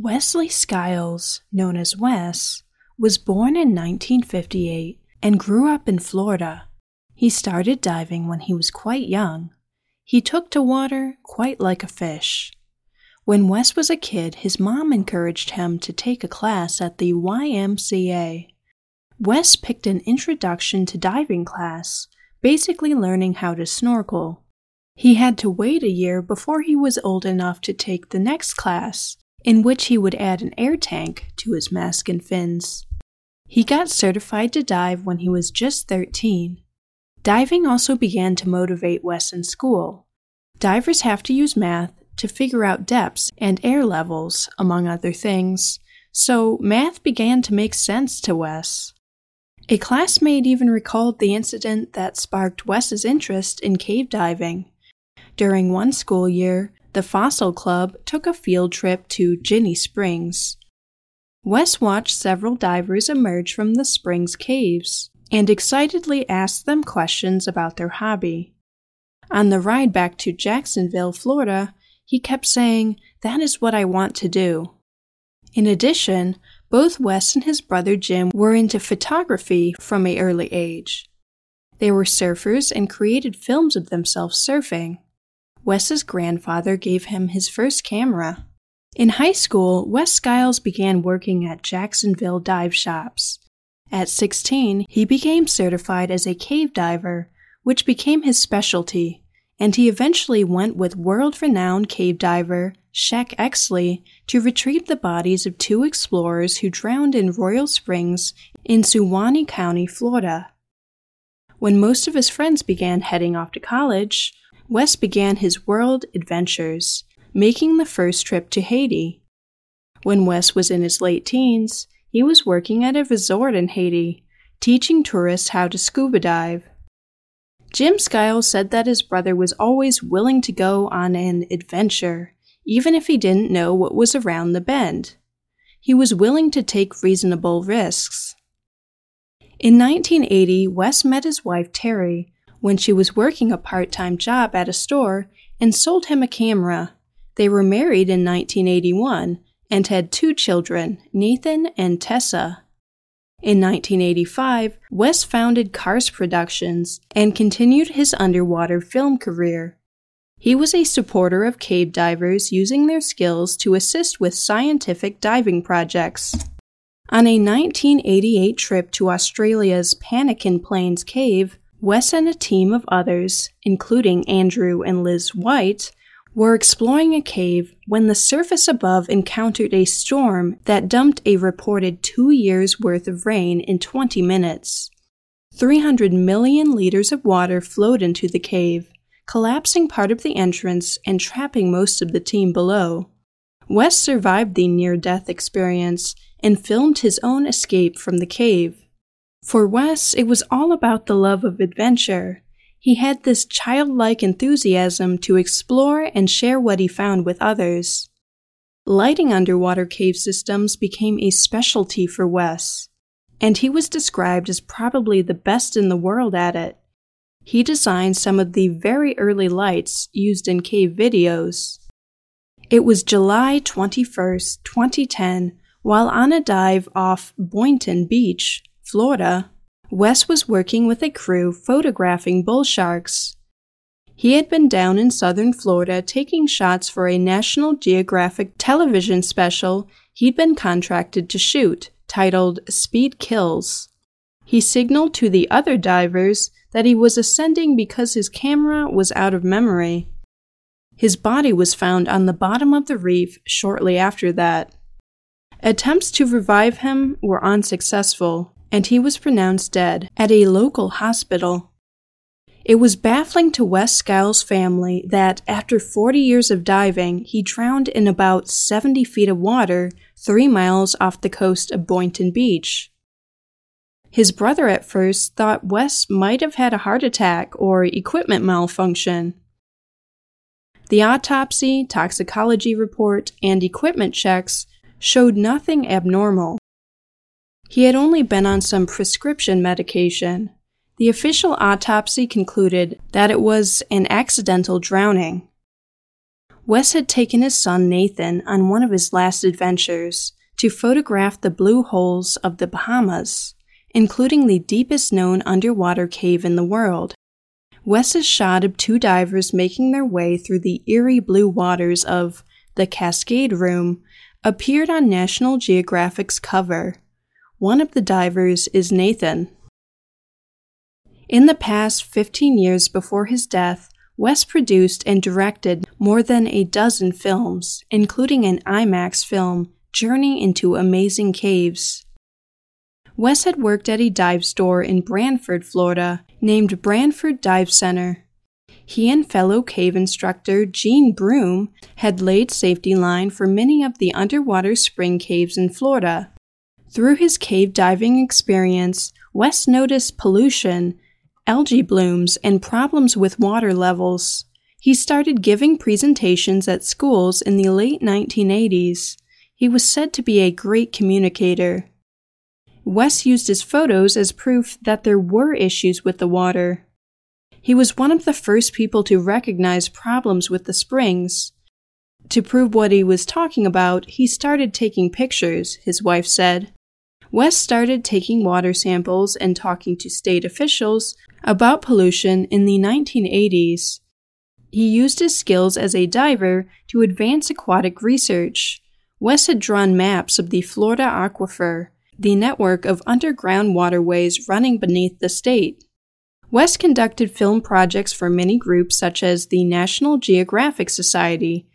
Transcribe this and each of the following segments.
Wesley Skiles, known as Wes, was born in 1958 and grew up in Florida. He started diving when he was quite young. He took to water quite like a fish. When Wes was a kid, his mom encouraged him to take a class at the YMCA. Wes picked an introduction to diving class, basically learning how to snorkel. He had to wait a year before he was old enough to take the next class, in which he would add an air tank to his mask and fins. He got certified to dive when he was just 13. Diving also began to motivate Wes in school. Divers have to use math to figure out depths and air levels, among other things, so math began to make sense to Wes. A classmate even recalled the incident that sparked Wes's interest in cave diving. During one school year, the Fossil Club took a field trip to Ginnie Springs. Wes watched several divers emerge from the springs caves and excitedly asked them questions about their hobby. On the ride back to Jacksonville, Florida, he kept saying, That is what I want to do. In addition, both Wes and his brother Jim were into photography from a early age. They were surfers and created films of themselves surfing. Wes's grandfather gave him his first camera. In high school, Wes Skiles began working at Jacksonville dive shops. At 16, he became certified as a cave diver, which became his specialty, and he eventually went with world renowned cave diver Sheck Exley to retrieve the bodies of two explorers who drowned in Royal Springs in Suwannee County, Florida. When most of his friends began heading off to college, Wes began his world adventures, making the first trip to Haiti. When Wes was in his late teens, he was working at a resort in Haiti, teaching tourists how to scuba dive. Jim Skiles said that his brother was always willing to go on an adventure, even if he didn't know what was around the bend. He was willing to take reasonable risks. In 1980, Wes met his wife Terry when she was working a part time job at a store and sold him a camera. They were married in 1981 and had two children, Nathan and Tessa. In 1985, Wes founded Karst Productions and continued his underwater film career. He was a supporter of cave divers using their skills to assist with scientific diving projects. On a 1988 trip to Australia's Pannikin Plains Cave, Wes and a team of others, including Andrew and Liz Wight, were exploring a cave when the surface above encountered a storm that dumped a reported two years' worth of rain in 20 minutes. 300 million liters of water flowed into the cave, collapsing part of the entrance and trapping most of the team below. Wes survived the near death experience and filmed his own escape from the cave. For Wes, it was all about the love of adventure. He had this childlike enthusiasm to explore and share what he found with others. Lighting underwater cave systems became a specialty for Wes, and he was described as probably the best in the world at it. He designed some of the very early lights used in cave videos. It was July 21st, 2010, while on a dive off Boynton Beach, Florida, Wes was working with a crew photographing bull sharks. He had been down in southern Florida taking shots for a National Geographic television special he'd been contracted to shoot, titled Speed Kills. He signaled to the other divers that he was ascending because his camera was out of memory. His body was found on the bottom of the reef shortly after that. Attempts to revive him were unsuccessful, and he was pronounced dead at a local hospital. It was baffling to Wes Skiles' family that after 40 years of diving, he drowned in about 70 feet of water three miles off the coast of Boynton Beach. His brother at first thought Wes might have had a heart attack or equipment malfunction. The autopsy, toxicology report, and equipment checks showed nothing abnormal. He had only been on some prescription medication. The official autopsy concluded that it was an accidental drowning. Wes had taken his son Nathan on one of his last adventures to photograph the blue holes of the Bahamas, including the deepest known underwater cave in the world. Wes's shot of two divers making their way through the eerie blue waters of the Cascade Room appeared on National Geographic's cover. One of the divers is Nathan. In the past 15 years before his death, Wes produced and directed more than a dozen films, including an IMAX film, Journey into Amazing Caves. Wes had worked at a dive store in Branford, Florida, named Branford Dive Center. He and fellow cave instructor Gene Broom had laid safety line for many of the underwater spring caves in Florida. Through his cave diving experience, Wes noticed pollution algae blooms, and problems with water levels. He started giving presentations at schools in the late 1980s. He was said to be a great communicator. Wes used his photos as proof that there were issues with the water. He was one of the first people to recognize problems with the springs. To prove what he was talking about, he started taking pictures, his wife said. Wes started taking water samples and talking to state officials about pollution in the 1980s. He used his skills as a diver to advance aquatic research. Wes had drawn maps of the Florida Aquifer, the network of underground waterways running beneath the state. Wes conducted film projects for many groups such as the National Geographic Society,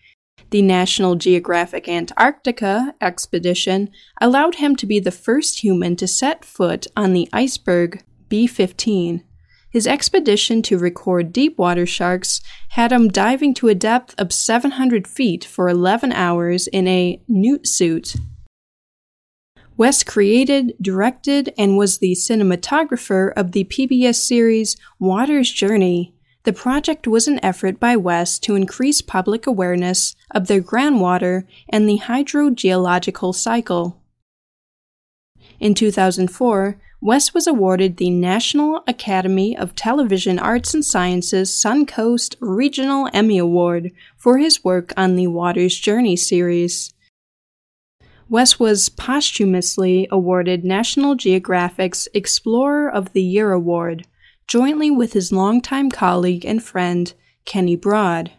the National Geographic Antarctica expedition allowed him to be the first human to set foot on the iceberg B 15. His expedition to record deep water sharks had him diving to a depth of 700 feet for 11 hours in a newt suit. Wes created, directed, and was the cinematographer of the PBS series Water's Journey, the project was an effort by West to increase public awareness of the groundwater and the hydrogeological cycle. In 2004, West was awarded the National Academy of Television Arts and Sciences Suncoast Regional Emmy Award for his work on the Water's Journey series. West was posthumously awarded National Geographic's Explorer of the Year Award jointly with his longtime colleague and friend, Kenny Broad.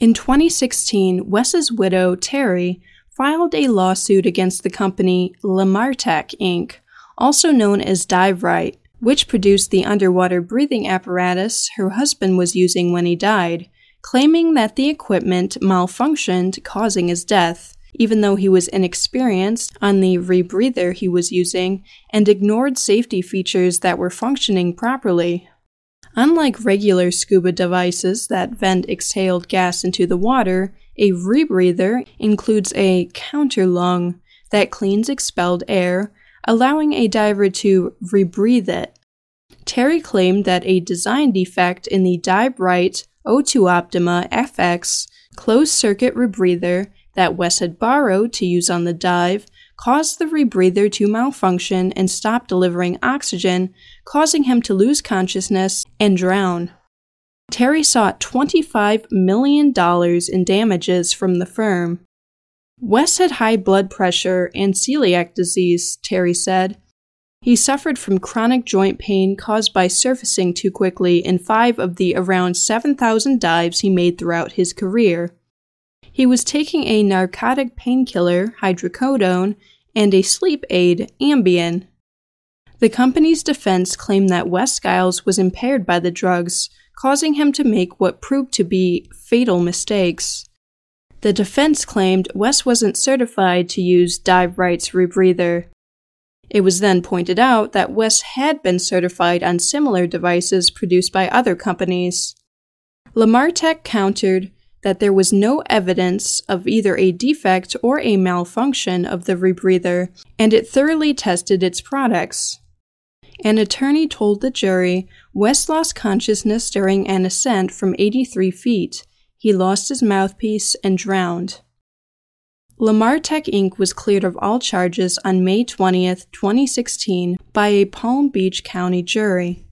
In 2016, Wes's widow, Terry, filed a lawsuit against the company Lamartek Inc., also known as DiveRite, which produced the underwater breathing apparatus her husband was using when he died, claiming that the equipment malfunctioned, causing his death even though he was inexperienced on the rebreather he was using and ignored safety features that were functioning properly. Unlike regular scuba devices that vent exhaled gas into the water, a rebreather includes a counter lung that cleans expelled air, allowing a diver to rebreathe it. Terry claimed that a design defect in the DiveRite O2 Optima FX closed circuit rebreather that Wes had borrowed to use on the dive caused the rebreather to malfunction and stop delivering oxygen, causing him to lose consciousness and drown. Terry sought $25 million in damages from the firm. Wes had high blood pressure and celiac disease, Terry said. He suffered from chronic joint pain caused by surfacing too quickly in five of the around 7,000 dives he made throughout his career. He was taking a narcotic painkiller, hydrocodone, and a sleep aid, Ambien. The company's defense claimed that Wes Skiles was impaired by the drugs, causing him to make what proved to be fatal mistakes. The defense claimed Wes wasn't certified to use DiveRite's rebreather. It was then pointed out that Wes had been certified on similar devices produced by other companies. Lamartek countered that there was no evidence of either a defect or a malfunction of the rebreather, and it thoroughly tested its products. An attorney told the jury West lost consciousness during an ascent from 83 feet. He lost his mouthpiece and drowned. Lamartek Inc. was cleared of all charges on May 20, 2016, by a Palm Beach County jury.